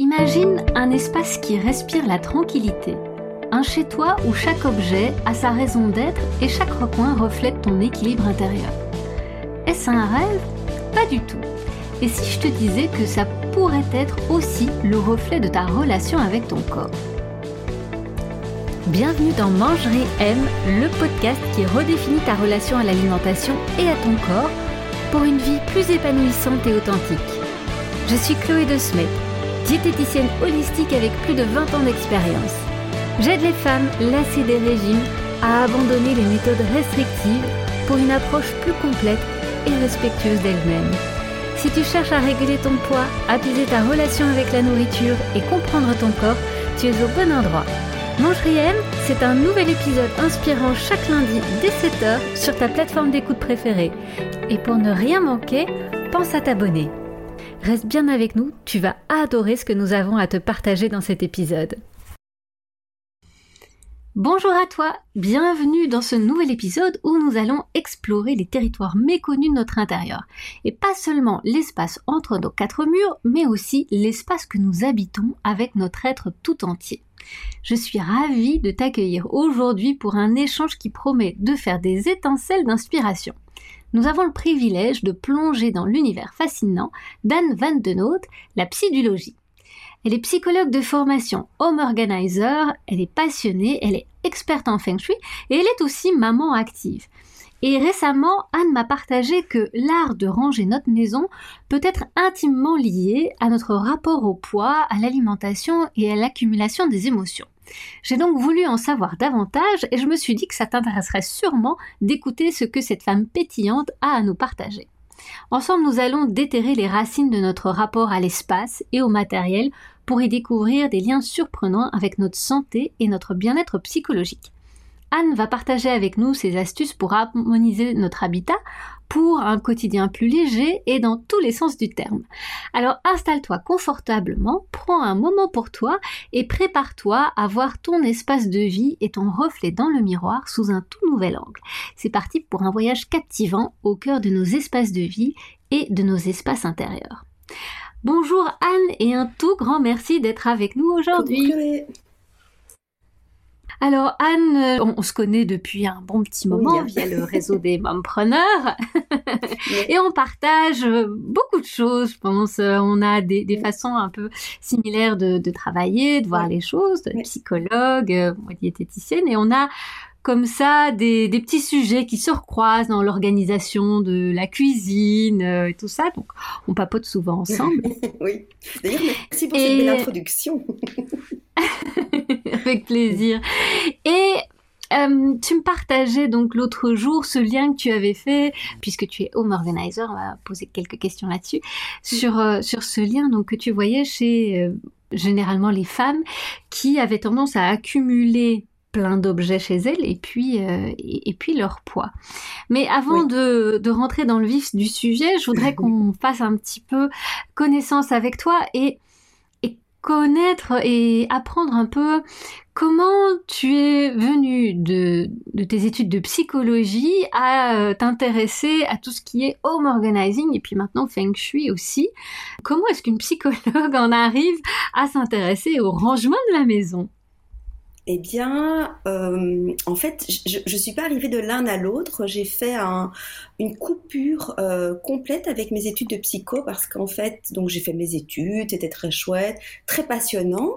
Imagine un espace qui respire la tranquillité. Un chez-toi où chaque objet a sa raison d'être et chaque recoin reflète ton équilibre intérieur. Est-ce un rêve? Pas du tout. Et si je te disais que ça pourrait être aussi le reflet de ta relation avec ton corps? Bienvenue dans Mangerie M, le podcast qui redéfinit ta relation à l'alimentation et à ton corps pour une vie plus épanouissante et authentique. Je suis Chloé de Smet diététicienne holistique avec plus de 20 ans d'expérience. J'aide les femmes lassées des régimes à abandonner les méthodes restrictives pour une approche plus complète et respectueuse d'elles-mêmes. Si tu cherches à réguler ton poids, apaiser ta relation avec la nourriture et comprendre ton corps, tu es au bon endroit. Mangerie M, c'est un nouvel épisode inspirant chaque lundi dès 7h sur ta plateforme d'écoute préférée. Et pour ne rien manquer, pense à t'abonner. Reste bien avec nous, tu vas adorer ce que nous avons à te partager dans cet épisode. Bonjour à toi, bienvenue dans ce nouvel épisode où nous allons explorer les territoires méconnus de notre intérieur. Et pas seulement l'espace entre nos quatre murs, mais aussi l'espace que nous habitons avec notre être tout entier. Je suis ravie de t'accueillir aujourd'hui pour un échange qui promet de faire des étincelles d'inspiration nous avons le privilège de plonger dans l'univers fascinant d'Anne Van Denoot, la psychologie. Elle est psychologue de formation, home organizer, elle est passionnée, elle est experte en feng shui et elle est aussi maman active. Et récemment, Anne m'a partagé que l'art de ranger notre maison peut être intimement lié à notre rapport au poids, à l'alimentation et à l'accumulation des émotions. J'ai donc voulu en savoir davantage et je me suis dit que ça t'intéresserait sûrement d'écouter ce que cette femme pétillante a à nous partager. Ensemble, nous allons déterrer les racines de notre rapport à l'espace et au matériel pour y découvrir des liens surprenants avec notre santé et notre bien-être psychologique. Anne va partager avec nous ses astuces pour harmoniser notre habitat pour un quotidien plus léger et dans tous les sens du terme. Alors installe-toi confortablement, prends un moment pour toi et prépare-toi à voir ton espace de vie et ton reflet dans le miroir sous un tout nouvel angle. C'est parti pour un voyage captivant au cœur de nos espaces de vie et de nos espaces intérieurs. Bonjour Anne et un tout grand merci d'être avec nous aujourd'hui. Alors Anne, euh, on, se connaît depuis un bon petit moment via le réseau des mompreneurs. Et on partage euh, beaucoup de choses, je pense. Euh, on a des, façons un peu similaires de, travailler, de voir les choses, de psychologue, diététicienne et on a comme ça des, petits sujets qui se recroisent dans l'organisation de la cuisine et tout ça. Donc, on papote souvent ensemble. oui. D'ailleurs, merci pour cette belle introduction. Avec plaisir. Et euh, tu me partageais donc l'autre jour ce lien que tu avais fait, puisque tu es home organizer, on va poser quelques questions là-dessus, sur, euh, sur ce lien donc que tu voyais chez euh, généralement les femmes qui avaient tendance à accumuler plein d'objets chez elles et puis et, puis leur poids. Mais avant de, de rentrer dans le vif du sujet, je voudrais qu'on fasse un petit peu connaissance avec toi et connaître et apprendre un peu comment tu es venu de, tes études de psychologie à euh, t'intéresser à tout ce qui est home organizing et puis maintenant feng shui aussi. Comment est-ce qu'une psychologue en arrive à s'intéresser au rangement de la maison? Eh bien, euh, en fait, je ne suis pas arrivée de l'un à l'autre. J'ai fait une coupure euh, complète avec mes études de psycho parce qu'en fait, donc j'ai fait mes études, c'était très chouette, très passionnant.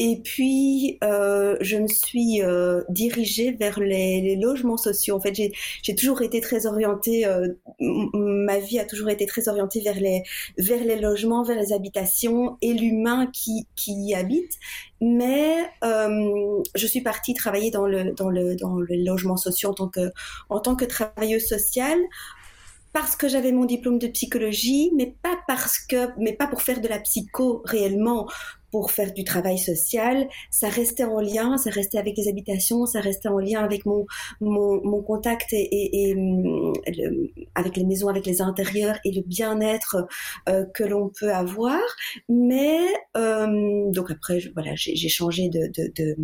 Et puis, euh, je me suis euh, dirigée vers les, logements sociaux. En fait, j'ai toujours été très orientée, euh, ma vie a toujours été très orientée vers les, vers les logements, vers les habitations et l'humain qui, qui y habite. Mais euh, je suis partie travailler dans le, dans le, dans le logement social en tant que, en tant que travailleuse sociale parce que j'avais mon diplôme de psychologie, mais pas parce que, mais pas pour faire de la psycho réellement, pour faire du travail social, ça restait en lien, ça restait avec les habitations, ça restait en lien avec mon, mon, mon contact et, et, hum, avec les maisons, avec les intérieurs et le bien-être euh, que l'on peut avoir. Mais euh, donc après, voilà, j'ai changé de, de, de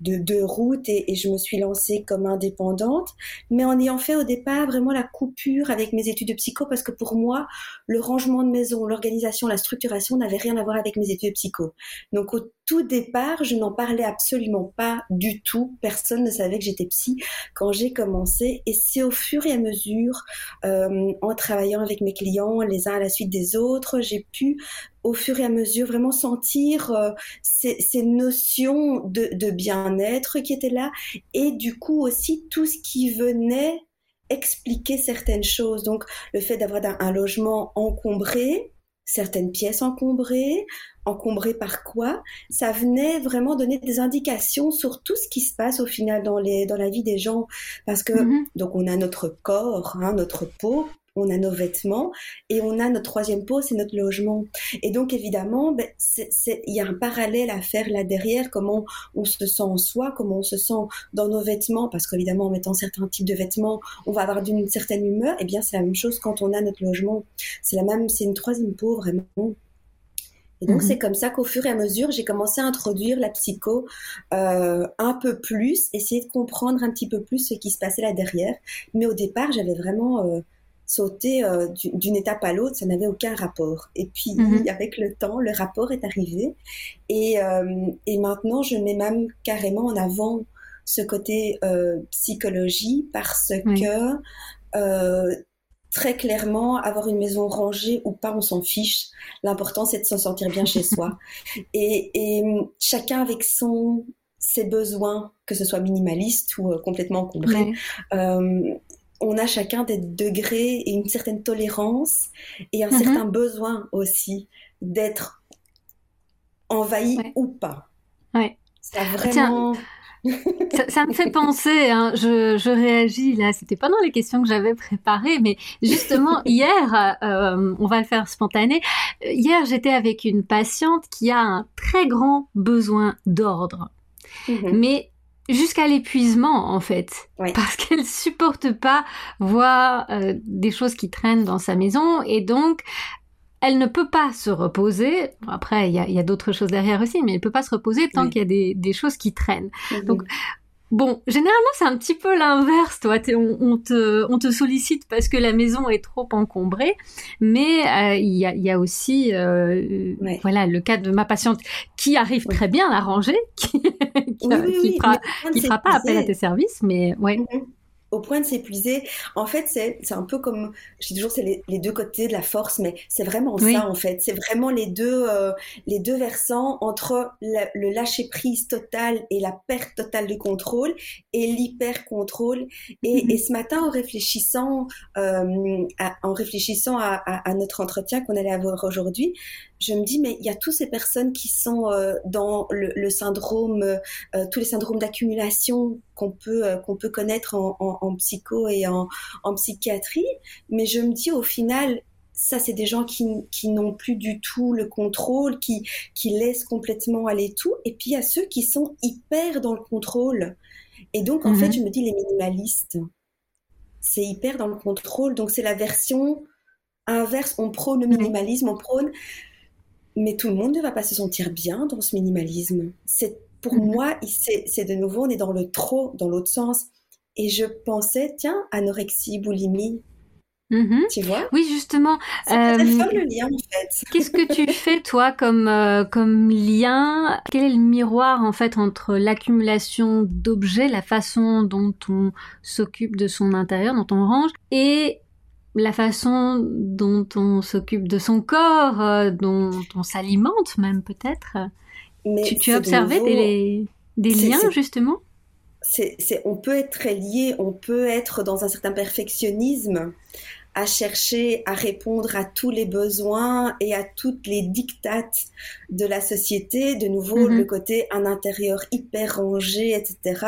de deux routes et, je me suis lancée comme indépendante, mais en ayant fait au départ vraiment la coupure avec mes études de psycho, parce que pour moi, le rangement de maison, l'organisation, la structuration n'avait rien à voir avec mes études de psycho. Donc au tout départ, je n'en parlais absolument pas du tout. Personne ne savait que j'étais psy quand j'ai commencé. Et c'est au fur et à mesure, euh, en travaillant avec mes clients les uns à la suite des autres, j'ai pu au fur et à mesure vraiment sentir euh, ces, notions de, bien-être qui étaient là et du coup aussi tout ce qui venait expliquer certaines choses. Donc le fait d'avoir un, logement encombré, certaines pièces encombrées, encombrées par quoi, ça venait vraiment donner des indications sur tout ce qui se passe au final dans, les, dans la vie des gens. Parce que, mm-hmm. donc on a notre corps, hein, notre peau, on a nos vêtements et on a notre troisième pot, c'est notre logement. Et donc évidemment, ben, il y a un parallèle à faire là derrière, comment on se sent en soi, comment on se sent dans nos vêtements, parce qu'évidemment en mettant certains types de vêtements, on va avoir d'une certaine humeur. Et eh bien c'est la même chose quand on a notre logement. C'est la même, c'est une troisième peau vraiment. Et donc, mhm. c'est comme ça qu'au fur et à mesure, j'ai commencé à introduire la psycho euh, un peu plus, essayer de comprendre un petit peu plus ce qui se passait là derrière. Mais au départ, j'avais vraiment euh, sauter euh, d'une étape à l'autre, ça n'avait aucun rapport. Et puis, mhm. avec le temps, le rapport est arrivé. Et, euh, et, maintenant, je mets même carrément en avant ce côté euh, psychologie parce que très clairement, avoir une maison rangée ou pas, on s'en fiche. L'important, c'est de se sentir bien chez soi. Et, et, chacun avec son ses besoins, que ce soit minimaliste ou complètement encombré on a chacun des degrés et une certaine tolérance et un mhm. certain besoin aussi d'être envahi ou pas. Ouais. Ça vraiment. ça, me fait penser, hein, je, réagis là, c'était pas dans les questions que j'avais préparées, mais justement hier, euh, on va le faire spontané, hier j'étais avec une patiente qui a un très grand besoin d'ordre. Mhm. Mais jusqu'à l'épuisement en fait, parce qu'elle supporte pas voir euh, des choses qui traînent dans sa maison et donc elle ne peut pas se reposer. Après, il y a, d'autres choses derrière aussi, mais elle ne peut pas se reposer tant qu'il y a des, choses qui traînent. Donc Bon, généralement c'est un petit peu l'inverse, toi. On, te, on te sollicite parce que la maison est trop encombrée, mais euh, il y, a, aussi, euh, voilà, le cas de ma patiente qui arrive très bien à ranger, qui, qui, fera, pas appel à tes services, mais ouais. Mm-hmm au point de s'épuiser. En fait, c'est un peu comme, je dis toujours, c'est les, deux côtés de la force, mais c'est vraiment ça, en fait. C'est vraiment les deux, euh, les deux versants entre le lâcher-prise total et la perte totale de contrôle et l'hyper-contrôle. Et, et, ce matin, en réfléchissant, euh, à, en réfléchissant à, à, notre entretien qu'on allait avoir aujourd'hui, je me dis, mais il y a toutes ces personnes qui sont euh, dans le, syndrome, euh, tous les syndromes d'accumulation qu'on peut, euh, qu'on peut connaître en, en, psycho et en, en, psychiatrie. Mais je me dis, au final, ça, c'est des gens qui, qui n'ont plus du tout le contrôle, qui, qui laissent complètement aller tout. Et puis, il y a ceux qui sont hyper dans le contrôle. Et donc, en fait, mhm. je me dis, les minimalistes, c'est hyper dans le contrôle. Donc, c'est la version inverse. On prône le minimalisme, on prône mais tout le monde ne va pas se sentir bien dans ce minimalisme. C'est pour mhm. moi, c'est de nouveau, on est dans le trop, dans l'autre sens. Et je pensais, tiens, anorexie, boulimie. Mhm. Tu vois? Oui, justement. Euh, le lien, en fait. Qu'est-ce que tu fais, toi, comme, euh, comme lien? Quel est le miroir, en fait, entre l'accumulation d'objets, la façon dont on s'occupe de son intérieur, dont on range, et la façon dont on s'occupe de son corps, euh, dont on s'alimente même peut-être. Tu, tu as observé des, liens justement? On peut être très lié, on peut être dans un certain perfectionnisme à chercher à répondre à tous les besoins et à toutes les dictates de la société. De nouveau, mhm. le côté un intérieur hyper rangé, etc.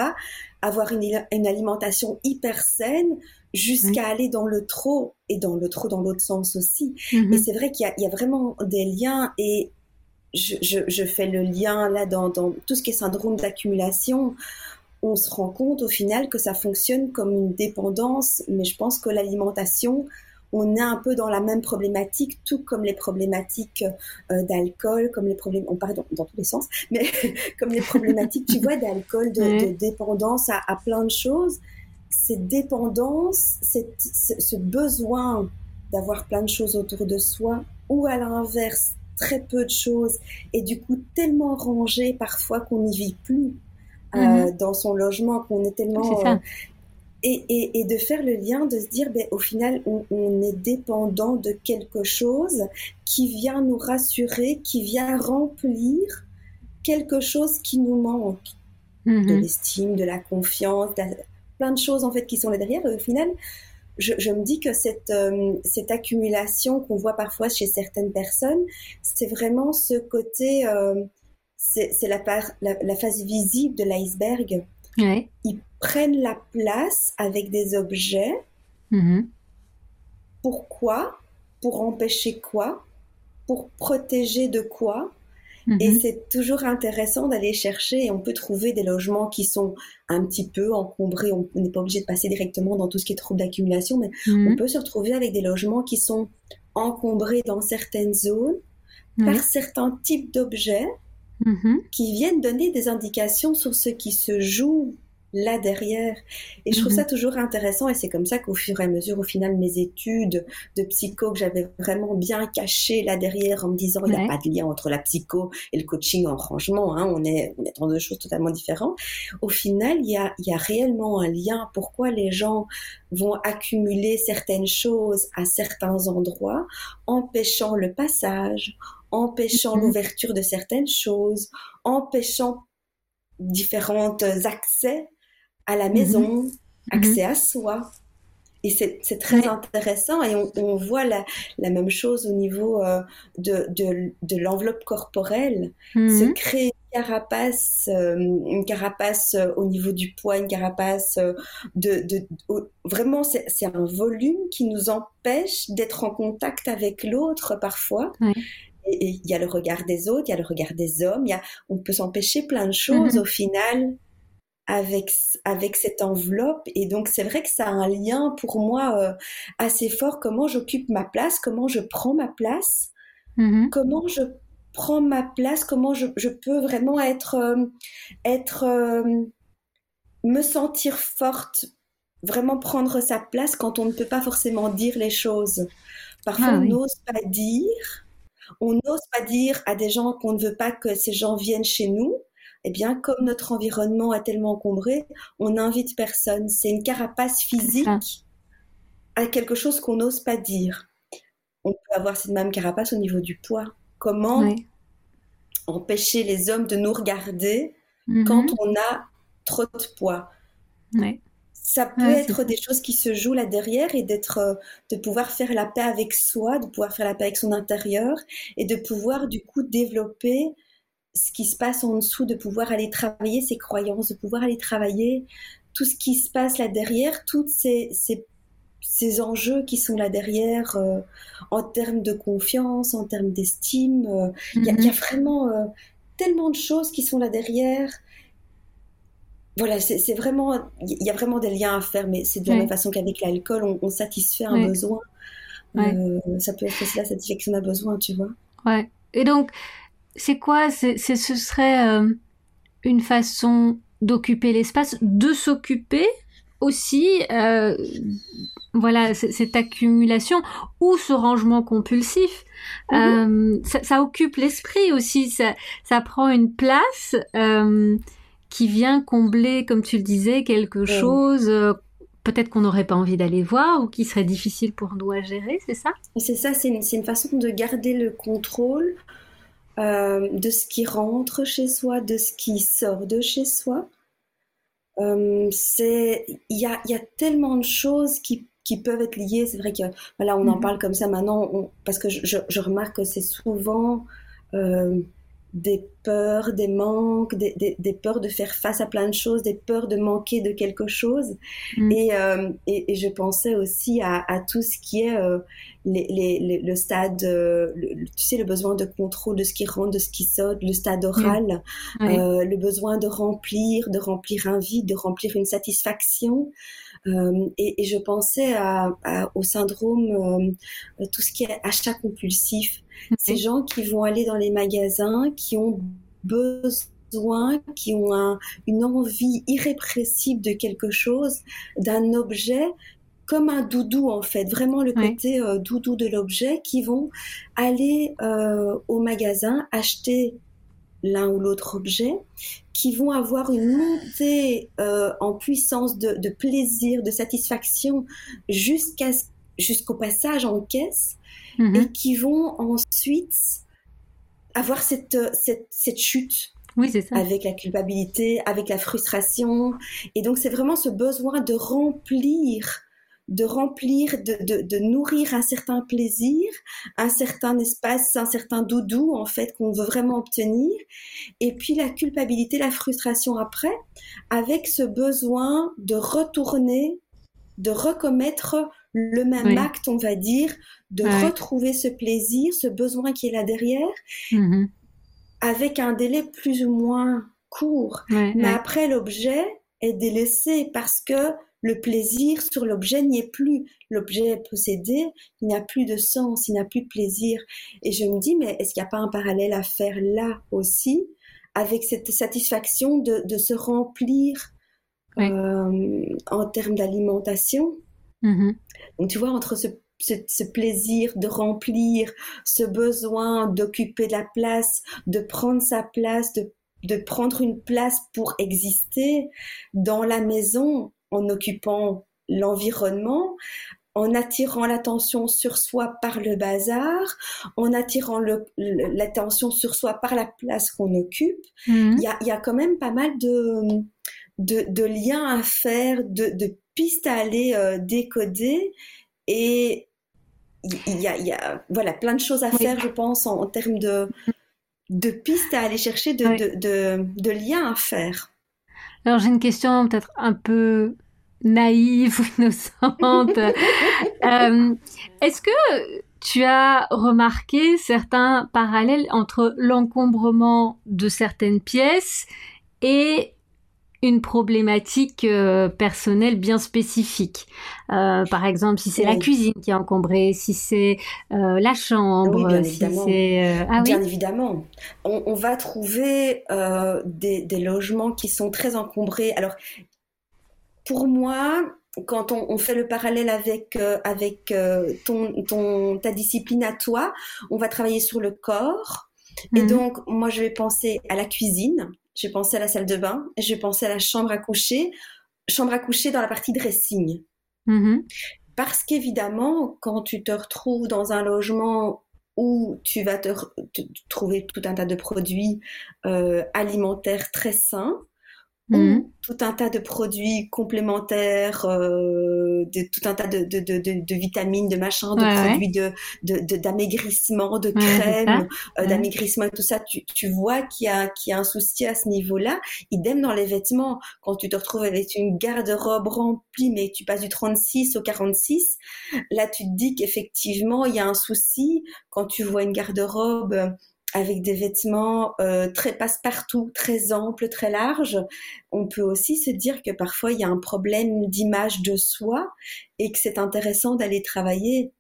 Avoir une, une alimentation hyper saine jusqu'à aller dans le trop et dans le trop dans l'autre sens aussi. Mm-hmm. Et c'est vrai qu'il y, a vraiment des liens et je, fais le lien là dans, tout ce qui est syndrome d'accumulation. On se rend compte au final que ça fonctionne comme une dépendance, mais je pense que l'alimentation, on est un peu dans la même problématique, tout comme les problématiques euh, d'alcool, comme les problèmes, on parle dans, tous les sens, mais comme les problématiques, tu vois, d'alcool, de, dépendance à, plein de choses. Cette dépendance, ce besoin d'avoir plein de choses autour de soi, ou à l'inverse, très peu de choses, et du coup tellement rangé parfois qu'on n'y vit plus. Euh, mm-hmm. dans son logement, qu'on est tellement et, de faire le lien, de se dire, ben, au final, on, est dépendant de quelque chose qui vient nous rassurer, qui vient remplir quelque chose qui nous manque. De mhm. l'estime, de la confiance, plein de choses en fait qui sont là derrière. Et au final, je, me dis que cette, euh, cette accumulation qu'on voit parfois chez certaines personnes, c'est vraiment ce côté, euh, c'est la, la, la, face visible de l'iceberg. Ouais prennent la place avec des objets. Mm-hmm. Pourquoi? Pour empêcher quoi? Pour protéger de quoi? Et c'est toujours intéressant d'aller chercher et on peut trouver des logements qui sont un petit peu encombrés. On n'est pas obligé de passer directement dans tout ce qui est trouble d'accumulation, mais on peut se retrouver avec des logements qui sont encombrés dans certaines zones par certains types d'objets qui viennent donner des indications sur ce qui se joue là derrière. Et je trouve ça mhm. toujours intéressant et c'est comme ça qu'au fur et à mesure, au final, mes études de psycho que j'avais vraiment bien cachées là derrière en me disant il n'y a pas de lien entre la psycho et le coaching en rangement, hein, on, est, on est dans deux choses totalement différentes. Au final, il y a, y a réellement un lien. Pourquoi les gens vont accumuler certaines choses à certains endroits, empêchant le passage, empêchant mhm. l'ouverture de certaines choses, empêchant différents accès à la maison, mhm. accès à soi. Et c'est très intéressant et on, voit la, la, même chose au niveau euh, de, de, de l'enveloppe corporelle. Se mhm. créer une carapace, euh, une carapace euh, au niveau du poids, une carapace de... de vraiment, c'est un volume qui nous empêche d'être en contact avec l'autre parfois. Et il y a le regard des autres, il y a le regard des hommes, y a, on peut s'empêcher plein de choses mhm. au final avec, avec cette enveloppe. Et donc, c'est vrai que ça a un lien pour moi euh, assez fort. Comment j'occupe ma place, comment je prends ma place, mm-hmm. comment je prends ma place, comment je, je peux vraiment être, euh, être euh, me sentir forte, vraiment prendre sa place quand on ne peut pas forcément dire les choses. Parfois, ah on n'ose pas dire. On n'ose pas dire à des gens qu'on ne veut pas que ces gens viennent chez nous eh bien, comme notre environnement est tellement encombré, on n'invite personne. C'est une carapace physique à quelque chose qu'on n'ose pas dire. On peut avoir cette même carapace au niveau du poids. Comment empêcher les hommes de nous regarder mm-hmm. quand on a trop de poids? Ça peut être des choses qui se jouent là derrière et d'être, euh, de pouvoir faire la paix avec soi, de pouvoir faire la paix avec son intérieur et de pouvoir du coup développer ce qui se passe en dessous, de pouvoir aller travailler ses croyances, de pouvoir aller travailler tout ce qui se passe là derrière, tous ces, ces, enjeux qui sont là derrière euh, en termes de confiance, en termes d'estime. Euh, il y, a mhm. vraiment euh, tellement de choses qui sont là derrière. Voilà, c'est vraiment, il y a vraiment des liens à faire, mais c'est de la même façon qu'avec l'alcool, on, satisfait un besoin. ça peut être aussi la satisfaction d'un besoin, tu vois. Ouais. Et donc, c'est quoi c'est, Ce serait euh, une façon d'occuper l'espace, de s'occuper aussi, euh, voilà, cette accumulation ou ce rangement compulsif. Mhm. Euh, ça, occupe l'esprit aussi, ça, ça prend une place qui vient combler, comme tu le disais, quelque chose peut-être qu'on n'aurait pas envie d'aller voir ou qui serait difficile pour nous à gérer, c'est ça? C'est ça, c'est une, une, façon de garder le contrôle euh, de ce qui rentre chez soi, de ce qui sort de chez soi. Euh, c'est il y a, y a, tellement de choses qui, qui peuvent être liées. C'est vrai que voilà, on en mhm. parle comme ça maintenant, parce que je, je, remarque que c'est souvent euh, des peurs, des manques, des, des, peurs de faire face à plein de choses, des peurs de manquer de quelque chose. Mm. Et, euh, et, et, je pensais aussi à, à, tout ce qui est euh, les, les, le stade, euh, tu sais, le besoin de contrôle de ce qui rentre, de ce qui saute, le stade oral, mm. le besoin de remplir, de remplir un vide, de remplir une satisfaction. et, je pensais au syndrome, tout ce qui est achat compulsif. Ces gens qui vont aller dans les magasins, qui ont besoin qui ont une envie irrépressible de quelque chose, d'un objet comme un doudou en fait, vraiment le côté euh, doudou de l'objet, qui vont aller euh, au magasin acheter l'un ou l'autre objet, qui vont avoir une montée euh, en puissance de, plaisir, de satisfaction jusqu'à jusqu'au passage en caisse, mhm. et qui vont ensuite avoir cette, cette, cette chute. Oui, c'est ça. Avec la culpabilité, avec la frustration. Et donc, c'est vraiment ce besoin de remplir de remplir, de, nourrir un certain plaisir, un certain espace, un certain doudou en fait qu'on veut vraiment obtenir, et puis la culpabilité, la frustration après, avec ce besoin de retourner, de recommettre le même acte, on va dire, de retrouver ce plaisir, ce besoin qui est là derrière, mm-hmm. avec un délai plus ou moins court. Mais après, l'objet est délaissé parce que le plaisir sur l'objet n'y est plus. L'objet est possédé, il n'a plus de sens, il n'a plus de plaisir. Et je me dis, mais est-ce qu'il n'y a pas un parallèle à faire là aussi, avec cette satisfaction de, se remplir euh, en termes d'alimentation? Mm-hmm. Donc tu vois, entre ce, plaisir de remplir, ce besoin d'occuper de la place, de prendre sa place, de de prendre une place pour exister dans la maison, en occupant l'environnement, en attirant l'attention sur soi par le bazar, en attirant l'attention sur soi par la place qu'on occupe. Mhm. Il y, a, quand même pas mal de, de, liens à faire, de, pistes à aller euh, décoder. Et il y, a, voilà, plein de choses à faire, je pense, en, termes de, de pistes à aller chercher, de, de liens à faire. Alors j'ai une question peut-être un peu naïve ou innocente. Euh, est-ce que tu as remarqué certains parallèles entre l'encombrement de certaines pièces et une problématique euh, personnelle bien spécifique. Euh, par exemple, si c'est la cuisine qui est encombrée, si c'est la chambre, bien si c'est... Ah, bien évidemment. On, va trouver des, des, logements qui sont très encombrés. Alors, pour moi, quand on, fait le parallèle avec, euh, avec euh, ton, ton, ta discipline à toi, on va travailler sur le corps. Et mhm. donc, moi, je vais penser à la cuisine, je vais penser à la salle de bain, vais penser à la chambre à coucher, chambre à coucher dans la partie dressing. Mhm. Parce qu'évidemment, quand tu te retrouves dans un logement où tu vas te, trouver tout un tas de produits euh, alimentaires très sains, Mmh. tout un tas de produits complémentaires, euh, de, tout un tas de, de, de, de vitamines, de machins, de produits de d'amaigrissement, de, crème, euh, d'amaigrissement et tout ça. Tu, tu vois qu'il y, a, qu'il y a un souci à ce niveau-là. Idem dans les vêtements. Quand tu te retrouves avec une garde-robe remplie, mais tu passes du 36 au 46, là tu te dis qu'effectivement il y a un souci. Quand tu vois une garde-robe avec des vêtements euh, très passe-partout, très amples, très larges, on peut aussi se dire que parfois il y a un problème d'image de soi et que c'est intéressant d'aller travailler.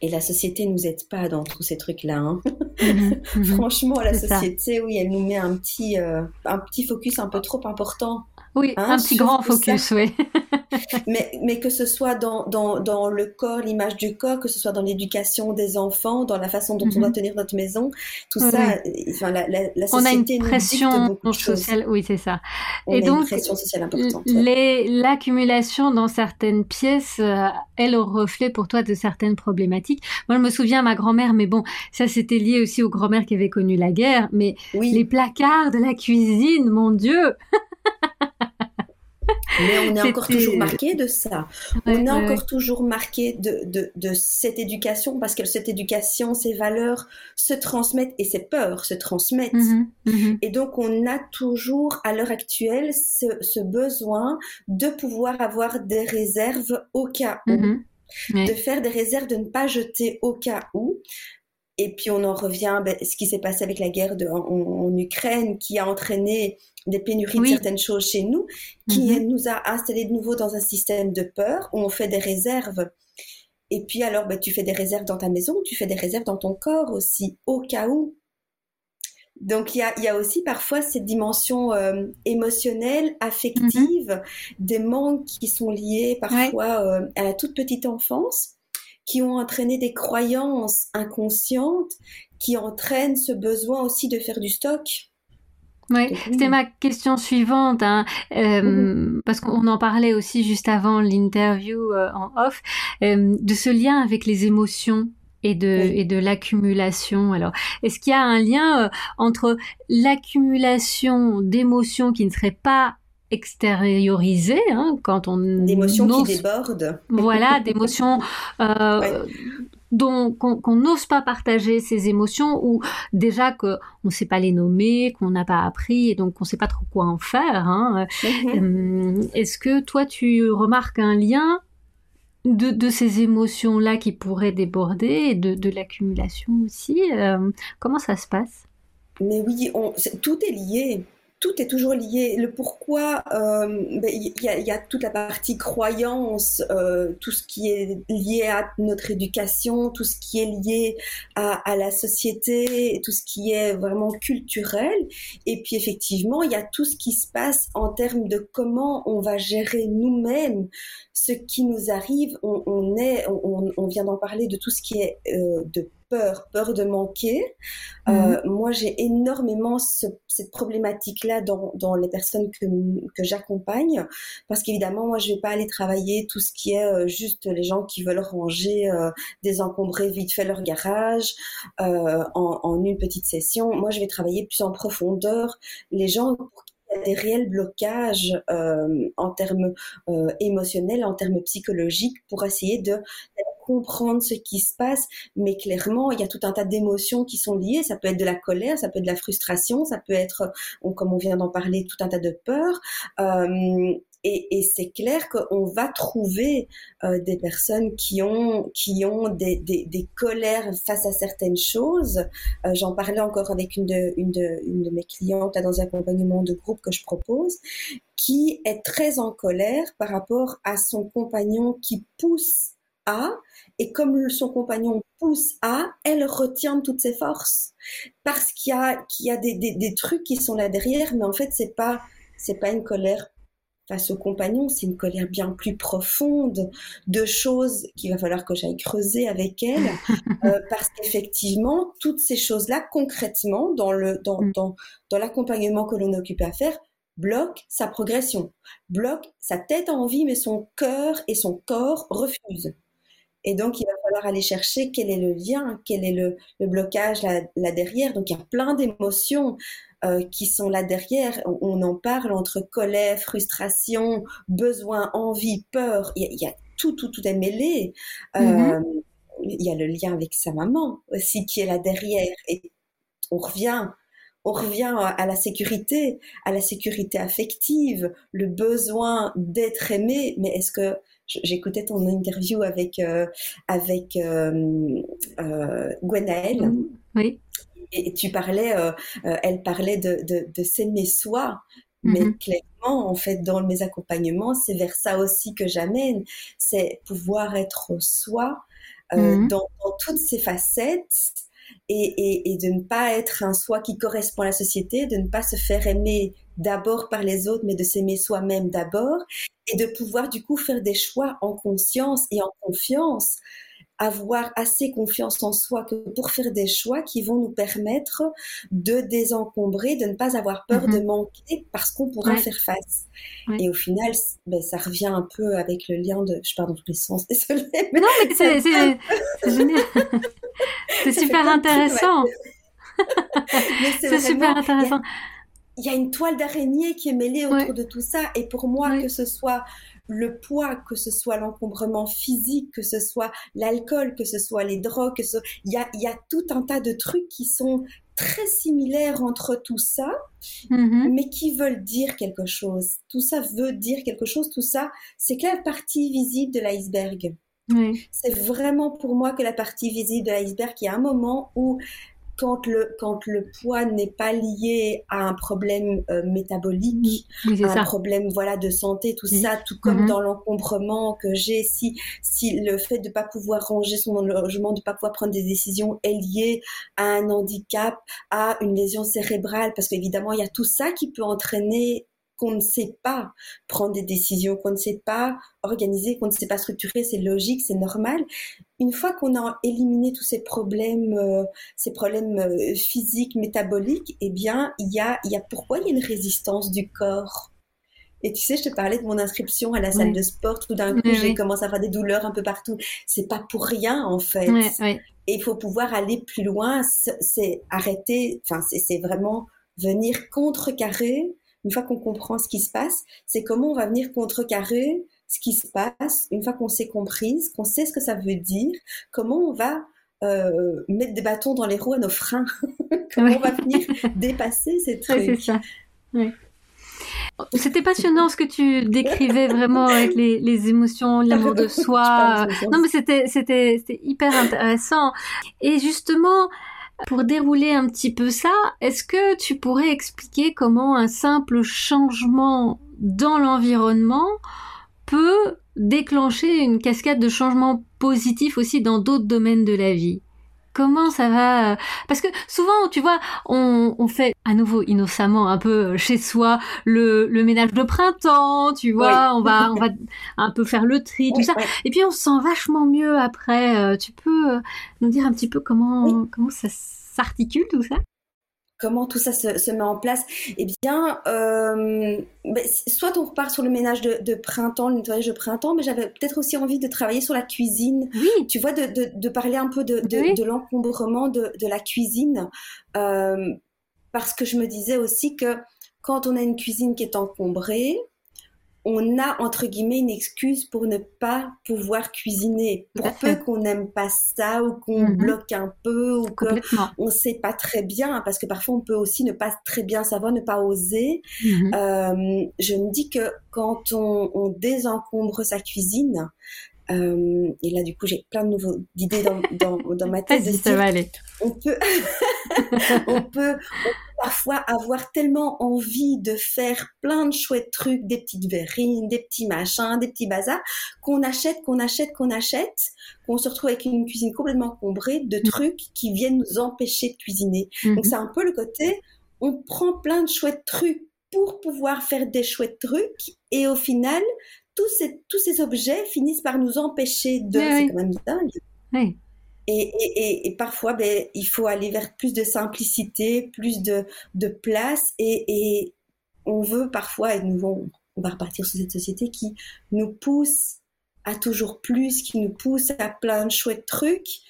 Et la société nous aide pas dans tous ces trucs-là. Hein. Mhm, mhm. Franchement, la société, oui, elle nous met un petit, euh, un petit focus un peu trop important. Oui, hein, un petit grand focus, oui. mais, mais que ce soit dans, dans, dans le corps, l'image du corps, que ce soit dans l'éducation des enfants, dans la façon dont on doit mhm. tenir notre maison, tout ça, enfin, la, la, la, société on a une pression sociale, oui, c'est ça. On Et a donc, une pression sociale importante. L'accumulation dans certaines pièces, euh, elle au reflet pour toi de certaines problématiques. Moi, je me souviens, ma grand-mère, mais bon, ça c'était lié aussi aux grand-mères qui avaient connu la guerre, mais les placards de la cuisine, mon Dieu mais on est encore toujours marqué de ça. on est encore toujours marqué de, de, de, cette éducation parce que cette éducation, ces valeurs se transmettent et ces peurs se transmettent. Mhm, mhm. Et donc, on a toujours à l'heure actuelle ce, ce, besoin de pouvoir avoir des réserves au cas où. Mhm. De faire des réserves, de ne pas jeter au cas où. Et puis on en revient, ben, ce qui s'est passé avec la guerre de, en, Ukraine, qui a entraîné des pénuries de certaines choses chez nous, qui mm-hmm. nous a installés de nouveau dans un système de peur où on fait des réserves. Et puis alors, ben, tu fais des réserves dans ta maison, tu fais des réserves dans ton corps aussi, au cas où. Donc il y a, y a, aussi parfois cette dimension euh, émotionnelle, affective, mm-hmm. des manques qui sont liés parfois euh, à la toute petite enfance qui ont entraîné des croyances inconscientes qui entraînent ce besoin aussi de faire du stock. Oui, c'était ma question suivante, hein. euh, mhm. parce qu'on en parlait aussi juste avant l'interview euh, en off, euh, de ce lien avec les émotions et de, et de l'accumulation. Alors, est-ce qu'il y a un lien entre l'accumulation d'émotions qui ne seraient pas extériorisé hein, quand on d'émotions qui débordent voilà d'émotions euh, dont qu'on n'ose pas partager ces émotions ou déjà que on sait pas les nommer qu'on n'a pas appris et donc on sait pas trop quoi en faire hein. Mhm. Euh, est-ce que toi tu remarques un lien de, de ces émotions là qui pourraient déborder et de, de l'accumulation aussi euh, comment ça se passe? Mais oui on, tout est lié tout est toujours lié. Le pourquoi, euh, ben, il y, a toute la partie croyance, euh, tout ce qui est lié à notre éducation, tout ce qui est lié à, la société, tout ce qui est vraiment culturel. Et puis effectivement, il y a tout ce qui se passe en termes de comment on va gérer nous-mêmes ce qui nous arrive. On, est, on, vient d'en parler de tout ce qui est euh, de peur, peur de manquer. Euh, mhm. moi, j'ai énormément cette problématique-là dans, dans, les personnes que, que j'accompagne, parce qu'évidemment, moi, je vais pas aller travailler tout ce qui est euh, juste les gens qui veulent ranger, euh, désencombrer vite fait leur garage euh, en, en, une petite session. Moi, je vais travailler plus en profondeur les gens pour y a des réels blocages euh, en termes euh, émotionnels, en termes psychologiques, pour essayer de comprendre ce qui se passe, mais clairement, il y a tout un tas d'émotions qui sont liées. Ça peut être de la colère, ça peut être de la frustration, ça peut être, comme on vient d'en parler, tout un tas de peurs. Euh, et, c'est clair qu'on va trouver euh, des personnes qui ont qui ont des, des, colères face à certaines choses. Euh, J'en parlais encore avec une de, une de, mes clientes dans un accompagnement de groupe que je propose, qui est très en colère par rapport à son compagnon qui pousse à et comme son compagnon pousse à, elle retient toutes ses forces parce qu'il y a qu'il y a des, des, des, trucs qui sont là derrière, mais en fait c'est pas c'est pas une colère face au compagnon, c'est une colère bien plus profonde de choses qu'il va falloir que j'aille creuser avec elle, euh, parce qu'effectivement, toutes ces choses-là, concrètement, dans le dans, mm. dans, dans l'accompagnement que l'on occupe à faire, bloquent sa progression, bloquent sa tête en vie, mais son cœur et son corps refusent. Et donc, il va falloir aller chercher quel est le lien, quel est le, le blocage là, là, derrière. Donc, il y a plein d'émotions euh, qui sont là derrière. On, en parle entre colère, frustration, besoin, envie, peur. Il y a, il y a tout, tout, tout est mêlé. Euh, mm-hmm. Il y a le lien avec sa maman aussi qui est là derrière. Et on revient on revient à la sécurité, à la sécurité affective, le besoin d'être aimé. Mais est-ce que j'écoutais ton interview avec euh, avec euh, euh, Gwenaëlle? Oui. Et, tu parlais, euh, euh, elle parlait de, de, de s'aimer soi. Mais mm-hmm. clairement, en fait, dans mes accompagnements, c'est vers ça aussi que j'amène. C'est pouvoir être soi euh, mm-hmm. dans, dans, toutes ses facettes et, et, et, de ne pas être un soi qui correspond à la société, de ne pas se faire aimer d'abord par les autres, mais de s'aimer soi-même d'abord, et de pouvoir du coup faire des choix en conscience et en confiance, avoir assez confiance en soi que pour faire des choix qui vont nous permettre de désencombrer, de ne pas avoir peur de mhm. manquer parce qu'on pourra faire face. Et au final, ben, ça revient un peu avec le lien de... Je parle dans tous les sens, désolée. Mais non, mais c'est génial. c'est super intéressant. c'est super intéressant il y a une toile d'araignée qui est mêlée autour de tout ça. Et pour moi, que ce soit le poids, que ce soit l'encombrement physique, que ce soit l'alcool, que ce soit les drogues, que ce... il, y a, il y a tout un tas de trucs qui sont très similaires entre tout ça, mm-hmm. mais qui veulent dire quelque chose. Tout ça veut dire quelque chose. Tout ça, c'est que la partie visible de l'iceberg. C'est vraiment pour moi que la partie visible de l'iceberg, il y a un moment où quand le, quand le poids n'est pas lié à un problème euh, métabolique, à un problème voilà de santé, tout ça, tout comme mm-hmm. dans l'encombrement que j'ai, si, si le fait de ne pas pouvoir ranger son logement, de ne pas pouvoir prendre des décisions est lié à un handicap, à une lésion cérébrale, parce qu'évidemment, il y a tout ça qui peut entraîner qu'on ne sait pas prendre des décisions, qu'on ne sait pas organiser, qu'on ne sait pas structurer, c'est logique, c'est normal. Une fois qu'on a éliminé tous ces problèmes, euh, ces problèmes euh, physiques, métaboliques, eh bien, il y a, il y a pourquoi il y a une résistance du corps? Et tu sais, je te parlais de mon inscription à la salle de sport. Tout d'un coup, j'ai commencé à avoir des douleurs un peu partout. C'est pas pour rien, en fait. Et il faut pouvoir aller plus loin. C'est arrêter. Enfin, c'est vraiment venir contrecarrer une fois qu'on comprend ce qui se passe, c'est comment on va venir contrecarrer ce qui se passe, une fois qu'on s'est comprise, qu'on sait ce que ça veut dire, comment on va euh, mettre des bâtons dans les roues à nos freins, comment on va venir dépasser ces trucs. ça. C'était passionnant ce que tu décrivais vraiment avec les, les émotions, l'amour de soi. Non, mais c'était, c'était, c'était hyper intéressant. Et justement, pour dérouler un petit peu ça, est-ce que tu pourrais expliquer comment un simple changement dans l'environnement peut déclencher une cascade de changements positifs aussi dans d'autres domaines de la vie? Comment ça va Parce que souvent, tu vois, on, fait à nouveau innocemment un peu chez soi le, ménage de printemps, tu vois, on va on va un peu faire le tri, tout ça, et puis on se sent vachement mieux après. Euh, tu peux euh, nous dire un petit peu comment comment ça s'articule tout ça? Comment tout ça se, met en place Eh bien, euh, ben, soit on repart sur le ménage de, printemps, le nettoyage de printemps, mais j'avais peut-être aussi envie de travailler sur la cuisine. Oui. Tu vois, de, parler un peu de, de l'encombrement de, la cuisine, euh, parce que je me disais aussi que quand on a une cuisine qui est encombrée, on a entre guillemets une excuse pour ne pas pouvoir cuisiner. Pour peu qu'on n'aime pas ça ou qu'on mhm. bloque un peu ou qu'on ne sait pas très bien, parce que parfois on peut aussi ne pas très bien savoir, ne pas oser. Mhm. Euh, je me dis que quand on, désencombre sa cuisine, euh, et là, du coup, j'ai plein de nouveaux idées dans, dans, ma tête. ça va aller. On peut, on peut, parfois avoir tellement envie de faire plein de chouettes trucs, des petites verrines, des petits machins, des petits bazars, qu'on achète, qu'on achète, qu'on achète, qu'on se retrouve avec une cuisine complètement encombrée de mm. trucs qui viennent nous empêcher de cuisiner. Mm-hmm. Donc c'est un peu le côté, on prend plein de chouettes trucs pour pouvoir faire des chouettes trucs et au final, tous ces, tous ces objets finissent par nous empêcher de... c'est quand même dingue. Et, parfois, ben, il faut aller vers plus de simplicité, plus de, place. Et, on veut parfois, et nous on, on va repartir sur cette société qui nous pousse à toujours plus, qui nous pousse à plein de chouettes trucs.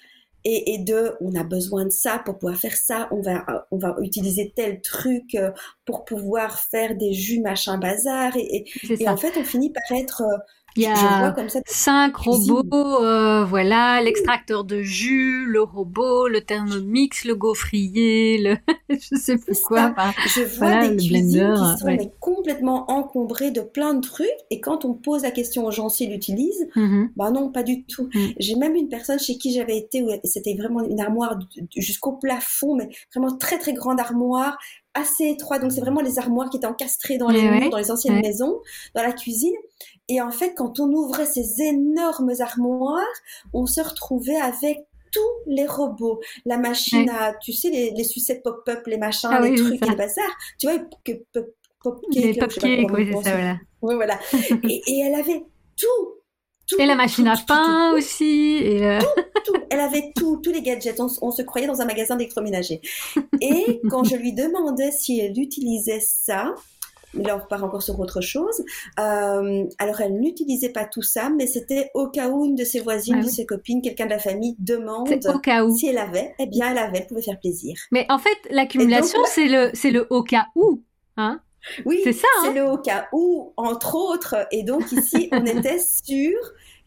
Et, de, on a besoin de ça pour pouvoir faire ça, on va, on va utiliser tel truc euh, pour pouvoir faire des jus, machin, bazar. Et, et en fait, on finit par être euh, il y a cinq robots, euh, voilà, l'extracteur de jus, le robot, le thermomix, le gaufrier, le je sais plus quoi. je vois des cuisines qui sont complètement encombrées de plein de trucs et quand on pose la question aux gens s'ils l'utilisent, mm-hmm. bah non, pas du tout. Mm. J'ai même une personne chez qui j'avais été où c'était vraiment une armoire jusqu'au plafond, mais vraiment très très grande armoire assez étroite. Donc c'est vraiment les armoires qui étaient encastrées dans les murs, dans les anciennes maisons, dans la cuisine. Et en fait, quand on ouvrait ces énormes armoires, on se retrouvait avec tous les robots, la machine à, tu sais, les, sucettes pop-up, les machins, ah les trucs, les bazars, tu vois, que pop, pop les pop cake, oui, c'est ça, voilà. Oui, voilà. et, elle avait tout, tout, et la machine à pain aussi. Et Elle avait tout, tous les gadgets. On, on se croyait dans un magasin d'électroménager. Et quand je lui demandais si elle utilisait ça, là on repart encore sur autre chose. Euh, alors elle n'utilisait pas tout ça, mais c'était au cas où une de ses voisines, ah de ses copines, quelqu'un de la famille demande au cas où. si elle avait, eh bien elle avait, elle pouvait faire plaisir. Mais en fait, l'accumulation, c'est le, le au cas où, hein Oui, c'est ça. C'est hein. le au cas où, entre autres. Et donc ici, on était sur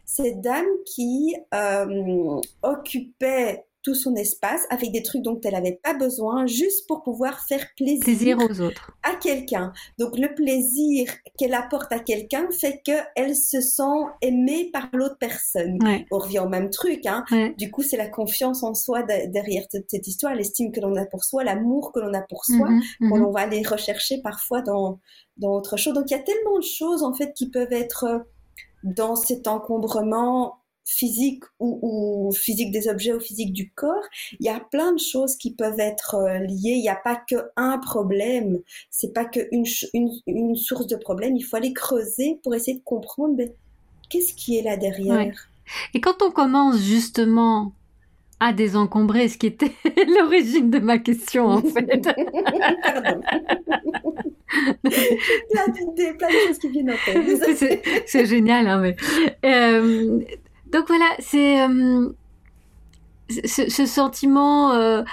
cette dame qui euh, occupait tout son espace avec des trucs dont elle n'avait pas besoin, juste pour pouvoir faire plaisir, plaisir aux autres. à quelqu'un. Donc le plaisir qu'elle apporte à quelqu'un fait qu'elle se sent aimée par l'autre personne. On revient au même truc. Hein. Du coup, c'est la confiance en soi derrière cette histoire, l'estime que l'on a pour soi, l'amour que l'on a pour soi, mm-hmm, mm-hmm. qu'on va aller rechercher parfois dans, dans autre chose. Donc il y a tellement de choses en fait qui peuvent être dans cet encombrement physique ou, physique des objets ou physique du corps, il y a plein de choses qui peuvent être euh, liées. Il n'y a pas que un problème. C'est pas que une, une, source de problème. Il faut aller creuser pour essayer de comprendre ben, qu'est-ce qui est là derrière? Et quand on commence justement à désencombrer, ce qui était l'origine de ma question en fait. Pardon. plein d'idées, plein de choses qui viennent en tête. c'est génial, hein, mais. Euh, donc voilà, c'est euh, ce, sentiment euh,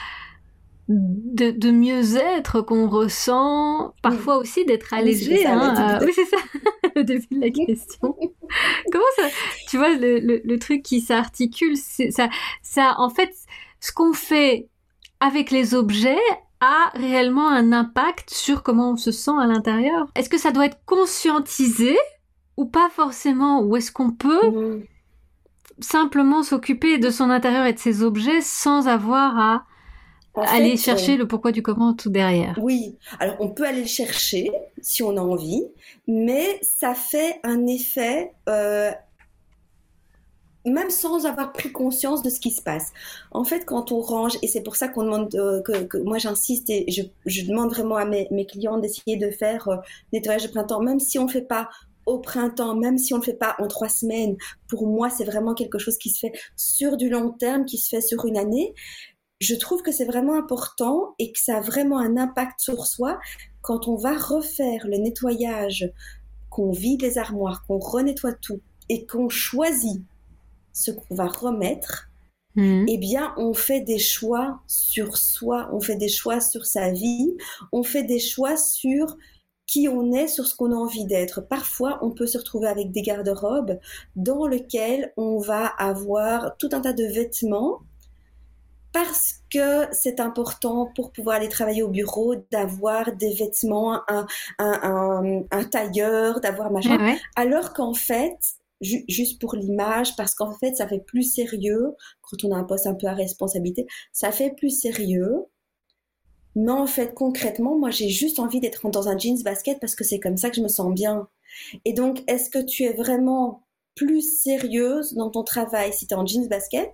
de, mieux-être qu'on ressent, parfois aussi d'être allégé. Hein, oui, c'est ça, le début de la question. Comment ça Tu vois, le, truc qui s'articule, ça, ça, en fait, ce qu'on fait avec les objets a réellement un impact sur comment on se sent à l'intérieur. Est-ce que ça doit être conscientisé ou pas forcément? Ou est-ce qu'on peut simplement s'occuper de son intérieur et de ses objets sans avoir à aller chercher le pourquoi du comment tout derrière. Oui, alors on peut aller le chercher si on a envie, mais ça fait un effet euh, même sans avoir pris conscience de ce qui se passe. En fait, quand on range, et c'est pour ça qu'on demande, euh, que, moi j'insiste et je, demande vraiment à mes, clients d'essayer de faire euh, nettoyage de printemps, même si on ne fait pas au printemps, même si on ne le fait pas en trois semaines, pour moi, c'est vraiment quelque chose qui se fait sur du long terme, qui se fait sur une année. Je trouve que c'est vraiment important et que ça a vraiment un impact sur soi quand on va refaire le nettoyage, qu'on vide les armoires, qu'on renettoie tout et qu'on choisit ce qu'on va remettre. Mmh. Eh bien, on fait des choix sur soi, on fait des choix sur sa vie, on fait des choix sur qui on est, sur ce qu'on a envie d'être. Parfois, on peut se retrouver avec des garde-robes dans lesquels on va avoir tout un tas de vêtements parce que c'est important pour pouvoir aller travailler au bureau d'avoir des vêtements, un, un, tailleur, d'avoir machin. Alors qu'en fait, juste pour l'image, parce qu'en fait, ça fait plus sérieux quand on a un poste un peu à responsabilité, ça fait plus sérieux mais en fait, concrètement, moi, j'ai juste envie d'être dans un jeans basket parce que c'est comme ça que je me sens bien. Et donc, est-ce que tu es vraiment plus sérieuse dans ton travail si tu es en jeans basket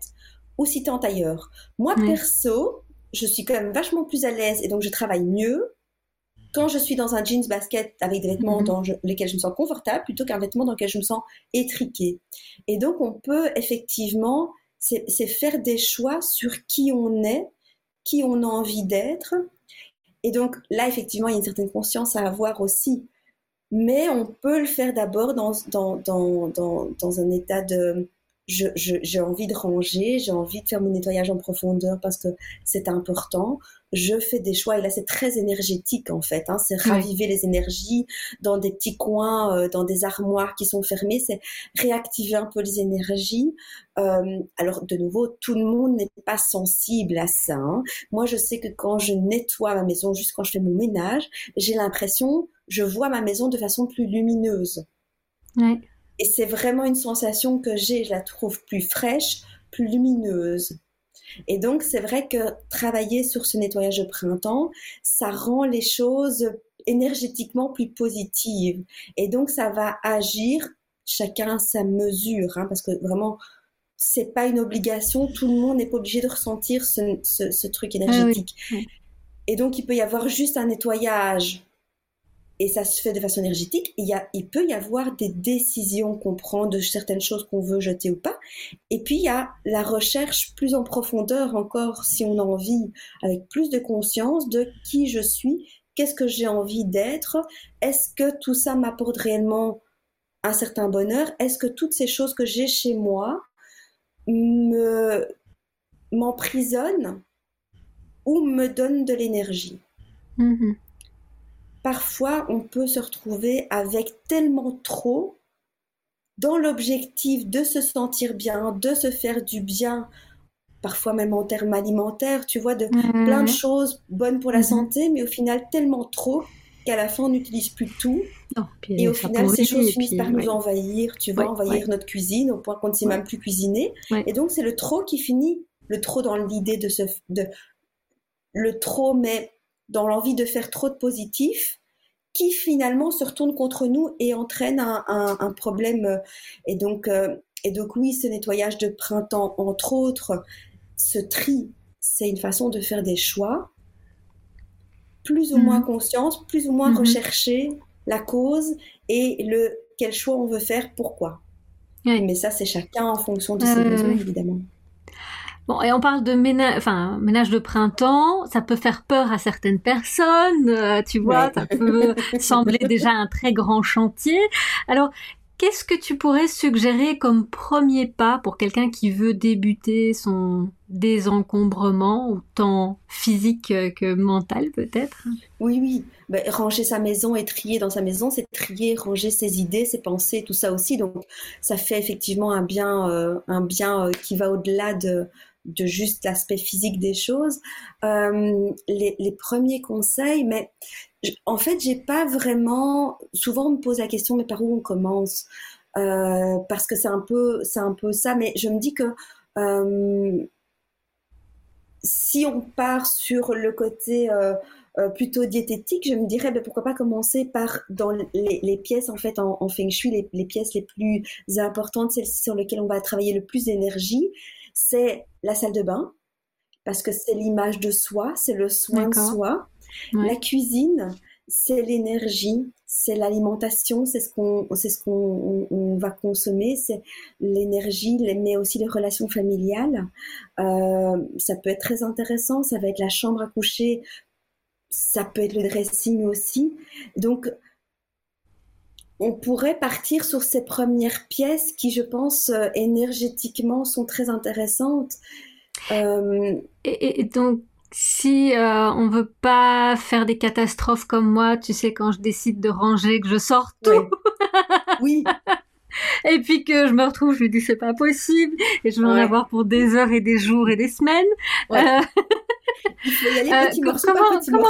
ou si tu es en tailleur? Moi, perso, je suis quand même vachement plus à l'aise et donc je travaille mieux quand je suis dans un jeans basket avec des vêtements mhm. dans lesquels je me sens confortable plutôt qu'un vêtement dans lequel je me sens étriqué. Et donc, on peut effectivement, c'est faire des choix sur qui on est, qui on a envie d'être et donc là, effectivement, il y a une certaine conscience à avoir aussi. Mais on peut le faire d'abord dans, dans, dans, dans, un état de j'ai envie de ranger, j'ai envie de faire mon nettoyage en profondeur parce que c'est important. Je fais des choix et là c'est très énergétique en fait. Hein, c'est raviver les énergies dans des petits coins, euh, dans des armoires qui sont fermées. C'est réactiver un peu les énergies. Euh, alors de nouveau, tout le monde n'est pas sensible à ça. Hein. Moi je sais que quand je nettoie ma maison, juste quand je fais mon ménage, j'ai l'impression, je vois ma maison de façon plus lumineuse. Ouais. Et c'est vraiment une sensation que j'ai, je la trouve plus fraîche, plus lumineuse. Et donc, c'est vrai que travailler sur ce nettoyage de printemps, ça rend les choses énergétiquement plus positives. Et donc, ça va agir chacun sa mesure, hein, parce que vraiment, c'est pas une obligation. Tout le monde n'est pas obligé de ressentir ce, truc ah énergétique. Et donc, il peut y avoir juste un nettoyage et ça se fait de façon énergétique, il, y a, il peut y avoir des décisions qu'on prend de certaines choses qu'on veut jeter ou pas. Et puis, il y a la recherche plus en profondeur encore, si on a envie, avec plus de conscience de qui je suis, qu'est-ce que j'ai envie d'être, est-ce que tout ça m'apporte réellement un certain bonheur, est-ce que toutes ces choses que j'ai chez moi me m'emprisonnent ou me donnent de l'énergie. Mm-hmm parfois on peut se retrouver avec tellement trop dans l'objectif de se sentir bien, de se faire du bien parfois même en termes alimentaires, tu vois, de plein de choses bonnes pour la mhm. santé, mais au final tellement trop qu'à la fin on n'utilise plus tout. et au final, ces choses finissent par nous envahir, tu vois, envahir notre cuisine au point qu'on ne sait même plus cuisiner. Et donc c'est le trop qui finit, le trop dans l'idée de ce, de le trop, mais dans l'envie de faire trop de positif, qui finalement se retourne contre nous et entraîne un, problème. Et donc, euh, et donc oui, ce nettoyage de printemps, entre autres, ce tri, c'est une façon de faire des choix, plus ou moins mhm. conscience, plus ou moins mhm. rechercher la cause et le quel choix on veut faire, pourquoi. Mais ça, c'est chacun en fonction de ses besoins, évidemment. Bon, et on parle de ménage, enfin, ménage de printemps, ça peut faire peur à certaines personnes, euh, tu vois, ça peut sembler déjà un très grand chantier. Alors, qu'est-ce que tu pourrais suggérer comme premier pas pour quelqu'un qui veut débuter son désencombrement, autant physique que mental peut-être? Oui, oui. Ben, ranger sa maison et trier dans sa maison, c'est trier, ranger ses idées, ses pensées, tout ça aussi. Donc, ça fait effectivement un bien, euh, un bien euh, qui va au-delà de, de juste l'aspect physique des choses. Euh, les, premiers conseils, mais en fait, j'ai pas vraiment. Souvent, on me pose la question, mais par où on commence? Euh, Parce que c'est un peu, c'est un peu ça. Mais je me dis que euh, si on part sur le côté plutôt diététique, je me dirais ben, pourquoi pas commencer par dans les, pièces en fait en, feng shui, les, les, pièces les plus importantes, celles sur lesquelles on va travailler le plus d'énergie c'est la salle de bain, parce que c'est l'image de soi, c'est le soin de soi. La cuisine, c'est l'énergie, c'est l'alimentation, c'est ce qu'on, c'est ce qu'on va consommer, c'est l'énergie, mais aussi les relations familiales. Euh, ça peut être très intéressant. Ça va être la chambre à coucher, ça peut être le dressing aussi. Donc on pourrait partir sur ces premières pièces qui, je pense, euh, énergétiquement sont très intéressantes. Euh, et, donc, si euh, on veut pas faire des catastrophes comme moi, tu sais, quand je décide de ranger, que je sors tout. oui. et puis que je me retrouve, je me dis c'est pas possible, et je vais en avoir pour des heures et des jours et des semaines. Il faut y aller euh, petit morceau comment, comment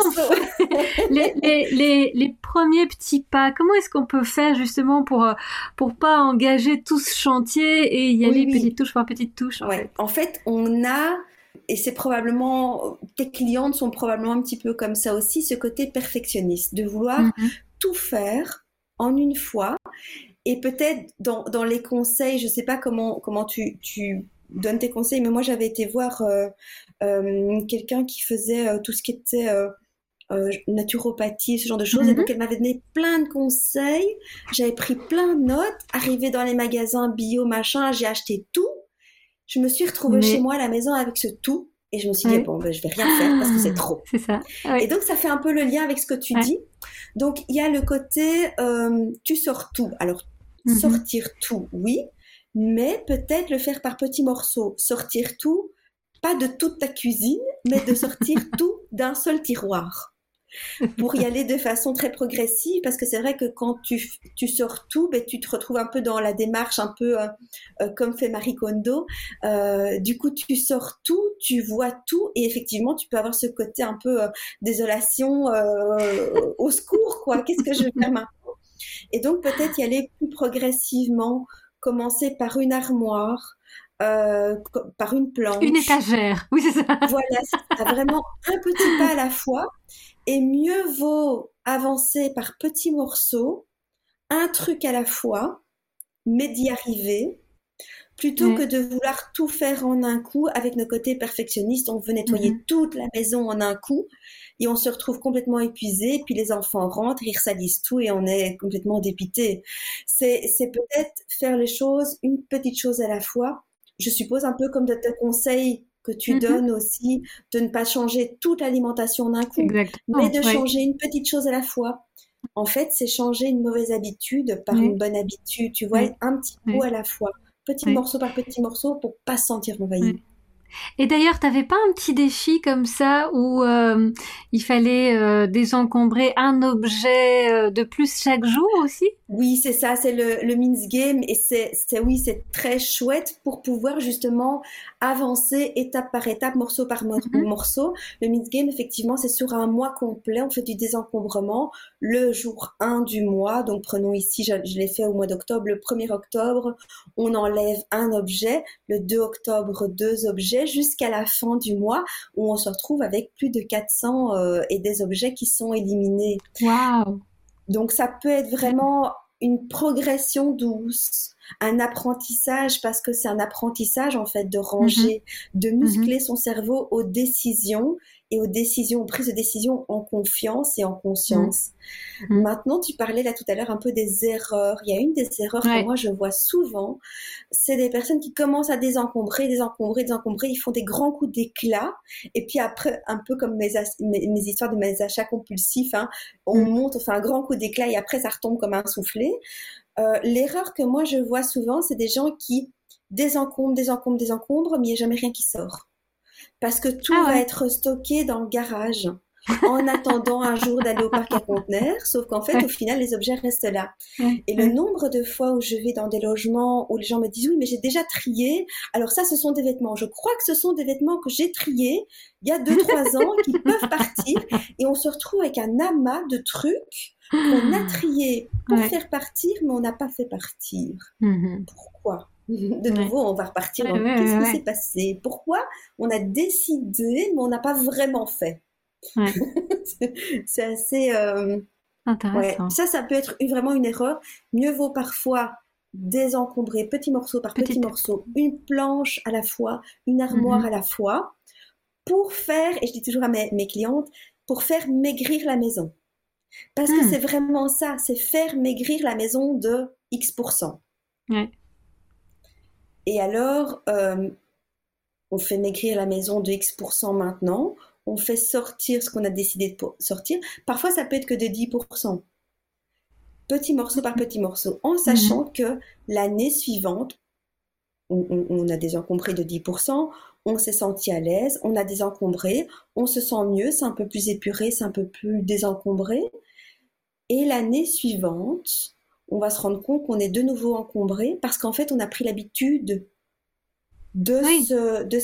les, les, les, les, premiers petits pas, comment est-ce qu'on peut faire justement pour euh, pour pas engager tout ce chantier et y aller petite touche par petite touche en, fait. en fait, on a et c'est probablement tes clientes sont probablement un petit peu comme ça aussi, ce côté perfectionniste, de vouloir mhm. tout faire en une fois. Et peut-être dans, dans les conseils, je sais pas comment comment tu, tu donnes tes conseils, mais moi j'avais été voir euh, euh, quelqu'un qui faisait euh, tout ce qui était naturopathie, ce genre de choses. Et mhm. donc, elle m'avait donné plein de conseils. J'avais pris plein de notes. Arrivé dans les magasins bio, machin, j'ai acheté tout. Je me suis retrouvée chez moi à la maison avec ce tout. Et je me suis dit, bon, ben, je vais rien faire parce que c'est trop. C'est ça. Et donc, ça fait un peu le lien avec ce que tu dis. Donc, il y a le côté, tu sors tout. Alors, mhm. sortir tout, oui. Mais peut-être le faire par petits morceaux. Sortir tout, pas de toute ta cuisine, mais de sortir tout d'un seul tiroir pour y aller de façon très progressive, parce que c'est vrai que quand tu, tu sors tout, ben, tu te retrouves un peu dans la démarche, un peu euh, euh, comme fait Marie Kondo. Euh, du coup, tu sors tout, tu vois tout, et effectivement, tu peux avoir ce côté un peu désolation, au secours, quoi. Qu'est-ce que je vais faire maintenant Et donc, peut-être y aller plus progressivement, commencer par une armoire, euh, par une planche. Une étagère, oui, c'est ça. Voilà, c'est vraiment un petit pas à la fois. Et mieux vaut avancer par petits morceaux, un truc à la fois, mais d'y arriver, plutôt que de vouloir tout faire en un coup avec nos côtés perfectionnistes. On veut nettoyer mhm. toute la maison en un coup et on se retrouve complètement épuisé. Puis les enfants rentrent, ils salissent tout et on est complètement dépité. C'est peut-être faire les choses une petite chose à la fois je suppose un peu comme de tes conseils que tu mhm. donnes aussi, de ne pas changer toute l'alimentation d'un coup, mais de changer une petite chose à la fois. En fait, c'est changer une mauvaise habitude par une bonne habitude, tu vois, un petit coup à la fois, petit morceau par petit morceau pour pas se sentir envahi. Et d'ailleurs, tu n'avais pas un petit défi comme ça où euh, il fallait euh, désencombrer un objet euh, de plus chaque jour aussi? Oui, c'est ça, c'est le, le Game et c'est, oui, c'est très chouette pour pouvoir justement avancer étape par étape, morceau par mhm. morceau. Le Means Game, effectivement, c'est sur un mois complet. On fait du désencombrement le jour 1 du mois. Donc prenons ici, je, je l'ai fait au mois d'octobre. Le 1er octobre, on enlève un objet. Le 2 octobre, deux objets jusqu'à la fin du mois où on se retrouve avec plus de 400 euh, et des objets qui sont éliminés. Waouh donc ça peut être vraiment une progression douce, un apprentissage parce que c'est un apprentissage en fait de ranger, mhm. de muscler mhm. son cerveau aux décisions et aux décisions, aux prises de décision en confiance et en conscience. Mm. Mm. Maintenant, tu parlais là tout à l'heure un peu des erreurs. Il y a une des erreurs que moi je vois souvent, c'est des personnes qui commencent à désencombrer, désencombrer, désencombrer. Ils font des grands coups d'éclat et puis après, un peu comme mes, mes, histoires de mes achats compulsifs, hein, on mm. monte, on fait un grand coup d'éclat et après ça retombe comme un soufflet. Euh, l'erreur que moi je vois souvent, c'est des gens qui désencombrent, désencombrent, désencombrent, mais il n'y a jamais rien qui sort parce que tout ah va être stocké dans le garage en attendant un jour d'aller au parc à conteneurs, sauf qu'en fait, au final, les objets restent là. Et le nombre de fois où je vais dans des logements où les gens me disent oui, mais j'ai déjà trié. Alors ça, ce sont des vêtements. Je crois que ce sont des vêtements que j'ai triés il y a deux, trois ans qui peuvent partir et on se retrouve avec un amas de trucs qu'on a triés pour faire partir, mais on n'a pas fait partir. Mm-hmm. Pourquoi? De nouveau, on va repartir dans qu'est-ce qui s'est passé? Pourquoi on a décidé, mais on n'a pas vraiment fait? C'est assez... Euh, Intéressant. Ça, ça peut être vraiment une erreur. Mieux vaut parfois désencombrer petit morceau par petit, morceau, une planche à la fois, une armoire mhm. à la fois, pour faire, et je dis toujours à mes, clientes, pour faire maigrir la maison. Parce que hmm. c'est vraiment ça, c'est faire maigrir la maison de X%. Ouais. Et alors, euh, on fait maigrir la maison de X% maintenant, on fait sortir ce qu'on a décidé de sortir. Parfois, ça peut être que de 10%. Petit morceau par petit morceau, en sachant mhm. que l'année suivante, on, a désencombré de 10%, on s'est senti à l'aise, on a désencombré, on se sent mieux, c'est un peu plus épuré, c'est un peu plus désencombré. Et l'année suivante, on va se rendre compte qu'on est de nouveau encombré parce qu'en fait, on a pris l'habitude de, de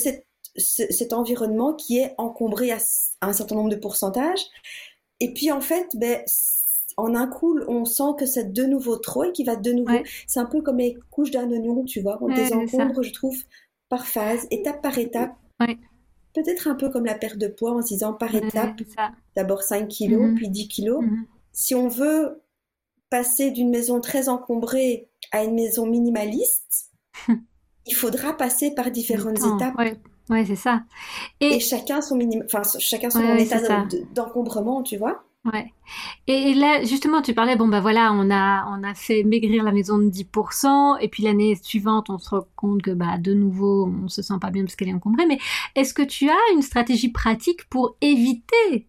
cet environnement qui est encombré à, un certain nombre de pourcentages. Et puis, en fait, ben, en un coup, on sent que c'est de nouveau trop et qu'il va de nouveau. C'est un peu comme les couches d'un oignon, tu vois. On désencombre, je trouve, par phase, étape par étape. Peut-être un peu comme la perte de poids en se disant par étape, d'abord 5 kilos, mhm. puis 10 kilos. Mhm. Si on veut passer d'une maison très encombrée à une maison minimaliste, il faudra passer par différentes étapes. Ouais, c'est ça. Et... chacun son enfin chacun son état d'encombrement, tu vois. Ouais. Et, là, justement, tu parlais, bon, bah voilà, on a, on a fait maigrir la maison de 10%, et puis l'année suivante, on se rend compte que, bah, de nouveau, on se sent pas bien parce qu'elle est encombrée. Mais est-ce que tu as une stratégie pratique pour éviter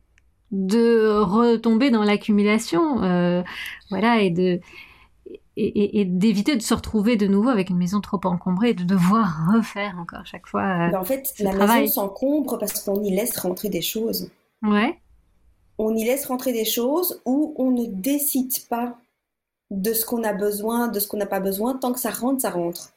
de retomber dans l'accumulation, euh, voilà, et de et, d'éviter de se retrouver de nouveau avec une maison trop encombrée et de devoir refaire encore chaque fois. Euh, ben, en fait, la maison s'encombre parce qu'on y laisse rentrer des choses. Ouais. On y laisse rentrer des choses où on ne décide pas de ce qu'on a besoin, de ce qu'on n'a pas besoin. Tant que ça rentre, ça rentre.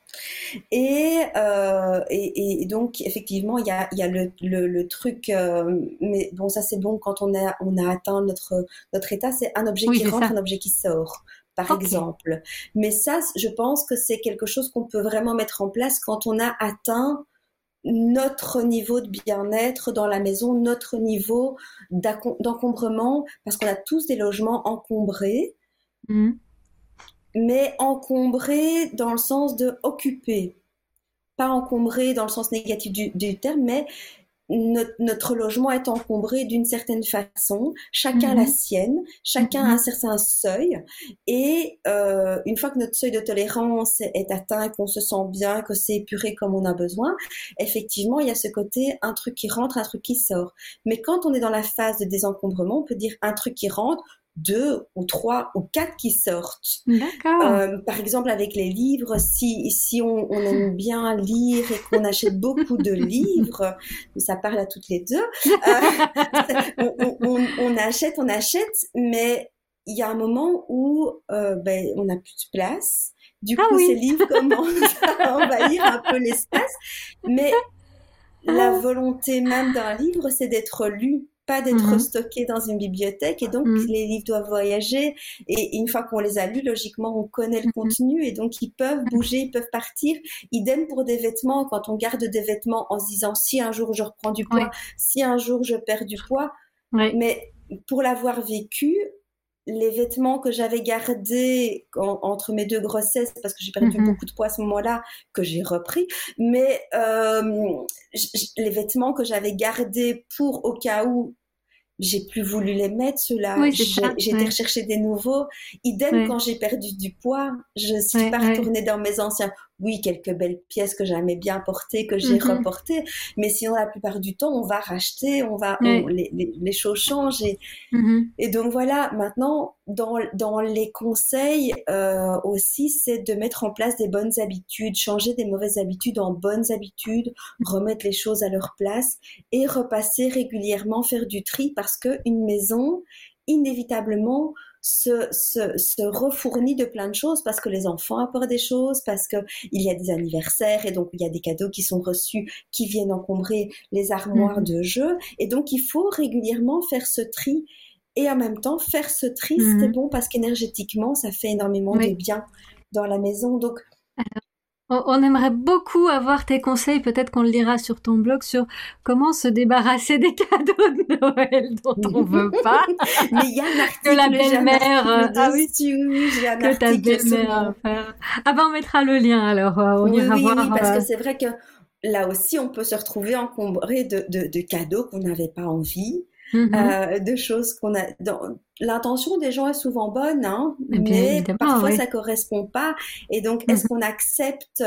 Et, euh, et, donc, effectivement, il y a, y a le, le, truc, euh, mais bon, ça c'est bon quand on a, on a atteint notre, notre état, c'est un objet qui rentre, un objet qui sort, par exemple. Mais ça, je pense que c'est quelque chose qu'on peut vraiment mettre en place quand on a atteint notre niveau de bien-être dans la maison, notre niveau d'encombrement, parce qu'on a tous des logements encombrés. Mmh mais encombré dans le sens de occuper. Pas encombré dans le sens négatif du, terme, mais notre, logement est encombré d'une certaine façon, chacun la mhm. sienne, chacun a un mhm. certain seuil, et euh, une fois que notre seuil de tolérance est atteint, qu'on se sent bien, que c'est épuré comme on a besoin, effectivement, il y a ce côté un truc qui rentre, un truc qui sort. Mais quand on est dans la phase de désencombrement, on peut dire un truc qui rentre, deux ou trois ou quatre qui sortent. Euh, par exemple, avec les livres, si, si on, aime bien lire et qu'on achète beaucoup de livres, ça parle à toutes les deux, euh, on, achète, on achète, mais il y a un moment où euh, ben, on n'a plus de place. Du ah coup, ces livres commencent à envahir un peu l'espace. Mais la ah. volonté même d'un livre, c'est d'être lu pas d'être mhm. stocké dans une bibliothèque et donc mhm. les livres doivent voyager et une fois qu'on les a lus logiquement on connaît le mhm. contenu et donc ils peuvent bouger ils peuvent partir idem pour des vêtements quand on garde des vêtements en se disant si un jour je reprends du poids si un jour je perds du poids mais pour l'avoir vécu les vêtements que j'avais gardés entre mes deux grossesses, parce que j'ai perdu beaucoup de poids à ce moment-là, que j'ai repris, mais euh, les vêtements que j'avais gardés pour au cas où j'ai plus voulu les mettre ceux-là. j'ai été rechercher des nouveaux. Idem quand j'ai perdu du poids, je suis pas retournée dans mes anciens oui, quelques belles pièces que j'aimais bien porter, que j'ai mm reportées, mais sinon la plupart du temps, on va racheter, on va, les, les, choses changent et, mm-hmm. et donc voilà. Maintenant, dans, dans les conseils euh, aussi, c'est de mettre en place des bonnes habitudes, changer des mauvaises habitudes en bonnes habitudes, remettre les choses à leur place et repasser régulièrement, faire du tri parce que une maison, inévitablement, se, se, se, refournit de plein de choses parce que les enfants apportent des choses, parce que il y a des anniversaires et donc il y a des cadeaux qui sont reçus qui viennent encombrer les armoires mhm. de jeux. Et donc il faut régulièrement faire ce tri et en même temps faire ce tri, c'est mhm. bon parce qu'énergétiquement ça fait énormément de bien dans la maison. Donc on aimerait beaucoup avoir tes conseils, peut-être qu'on le lira sur ton blog, sur comment se débarrasser des cadeaux de Noël dont on veut pas. Mais il y a un article que la belle-mère, euh, ah oui, j'ai un que ta belle-mère. Ah ben on mettra le lien alors, euh, on ira voir. Oui, parce que euh, c'est vrai que là aussi on peut se retrouver encombré de, de cadeaux qu'on n'avait pas envie. Mm-hmm. Euh, de choses qu'on a. Dans... L'intention des gens est souvent bonne, hein, mais parfois ça correspond pas. Et donc, est-ce mm-hmm. qu'on accepte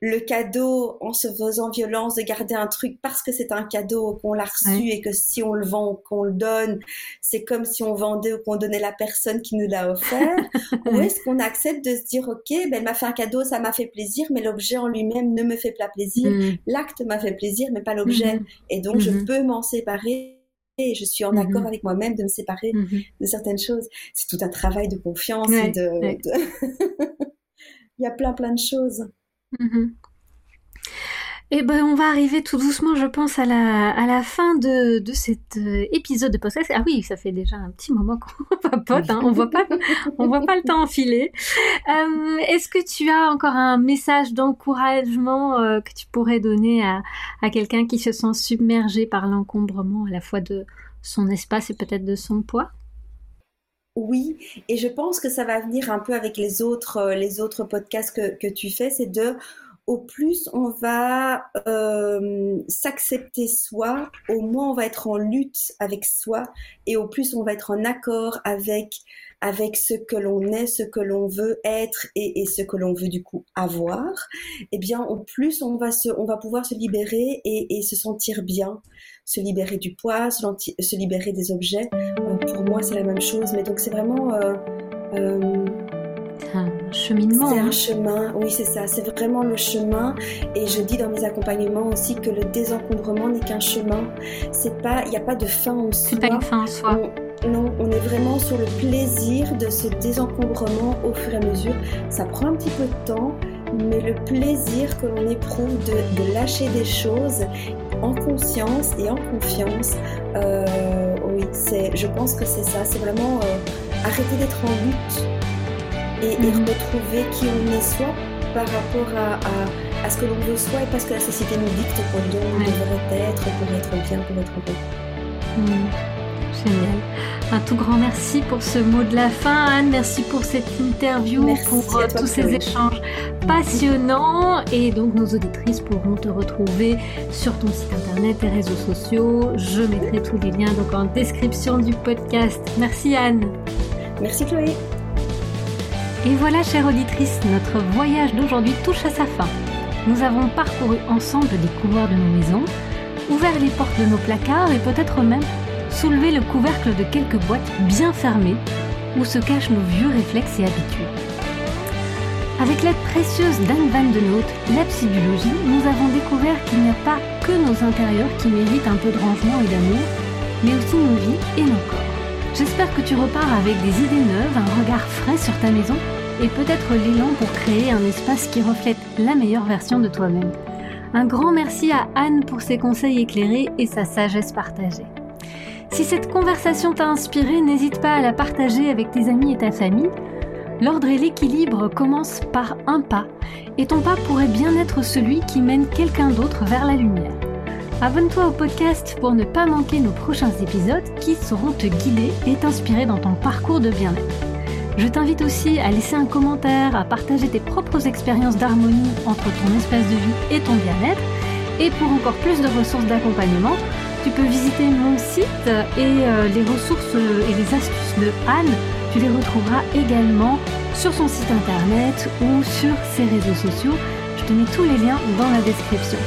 le cadeau en se faisant violence de garder un truc parce que c'est un cadeau qu'on l'a reçu et que si on le vend qu'on le donne, c'est comme si on vendait ou qu'on donnait la personne qui nous l'a offert? Ou est-ce qu'on accepte de se dire ok, ben elle m'a fait un cadeau, ça m'a fait plaisir, mais l'objet en lui-même ne me fait pas plaisir. Mm. L'acte m'a fait plaisir, mais pas l'objet. Mm-hmm. Et donc je peux m'en séparer et je suis en mmh accord avec moi-même de me séparer mmh de certaines choses. C'est tout un travail de confiance et de... Il y a plein plein de choses. Eh ben, on va arriver tout doucement, je pense, à la, à la fin de, de cet euh, épisode de podcast. Ah oui, ça fait déjà un petit moment qu'on papote, hein. on voit pas, on voit pas le temps enfiler. Euh, Est-ce que tu as encore un message d'encouragement euh, que tu pourrais donner à, à quelqu'un qui se sent submergé par l'encombrement à la fois de son espace et peut-être de son poids? Oui, et je pense que ça va venir un peu avec les autres, les autres podcasts que, que tu fais, c'est de au plus on va euh, s'accepter soi, au moins on va être en lutte avec soi et au plus on va être en accord avec avec ce que l'on est, ce que l'on veut être et, ce que l'on veut du coup avoir. Eh bien, au plus on va se, on va pouvoir se libérer et, se sentir bien, se libérer du poids, se, libérer des objets. Euh, pour moi, c'est la même chose, mais donc c'est vraiment euh, cheminement. C'est un hein. chemin, oui, c'est ça. C'est vraiment le chemin. Et je dis dans mes accompagnements aussi que le désencombrement n'est qu'un chemin. C'est pas, il n'y a pas de fin en soi. C'est pas une fin en soi. non, on est vraiment sur le plaisir de ce désencombrement au fur et à mesure. Ça prend un petit peu de temps, mais le plaisir que l'on éprouve de, lâcher des choses en conscience et en confiance, euh, oui, c'est, je pense que c'est ça. C'est vraiment euh, arrêter d'être en lutte et, mhm. retrouver qui on est soi par rapport à, à, ce que l'on veut soi et parce que la société nous dicte qu'on devrait être pour être bien, pour être heureux. Mhm. Génial. Un tout grand merci pour ce mot de la fin, Anne. Merci pour cette interview, pour euh, tous ces échanges passionnants. Et donc, nos auditrices pourront te retrouver sur ton site internet et réseaux sociaux. Je mettrai tous les liens donc en description du podcast. Merci, Anne. Merci, Chloé. Et voilà, chère auditrice, notre voyage d'aujourd'hui touche à sa fin. Nous avons parcouru ensemble les couloirs de nos maisons, ouvert les portes de nos placards et peut-être même soulevé le couvercle de quelques boîtes bien fermées où se cachent nos vieux réflexes et habitudes. Avec l'aide précieuse d'Anne Van de Noot, la psychologie, nous avons découvert qu'il n'y a pas que nos intérieurs qui méritent un peu de rangement et d'amour, mais aussi nos vies et nos corps. J'espère que tu repars avec des idées neuves, un regard frais sur ta maison et peut-être l'élan pour créer un espace qui reflète la meilleure version de toi-même. Un grand merci à Anne pour ses conseils éclairés et sa sagesse partagée. Si cette conversation t'a inspiré, n'hésite pas à la partager avec tes amis et ta famille. L'ordre et l'équilibre commencent par un pas, et ton pas pourrait bien être celui qui mène quelqu'un d'autre vers la lumière. Abonne-toi au podcast pour ne pas manquer nos prochains épisodes qui sauront te guider et t'inspirer dans ton parcours de bien-être. Je t'invite aussi à laisser un commentaire, à partager tes propres expériences d'harmonie entre ton espace de vie et ton bien-être. Et pour encore plus de ressources d'accompagnement, tu peux visiter mon site et euh, les ressources et les astuces de Anne, tu les retrouveras également sur son site internet ou sur ses réseaux sociaux. Je te mets tous les liens dans la description.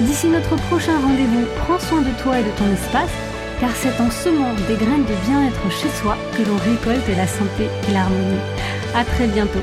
D'ici notre prochain rendez-vous, prends soin de toi et de ton espace, car c'est en semant des graines de bien-être chez soi que l'on récolte la santé et l'harmonie. À très bientôt.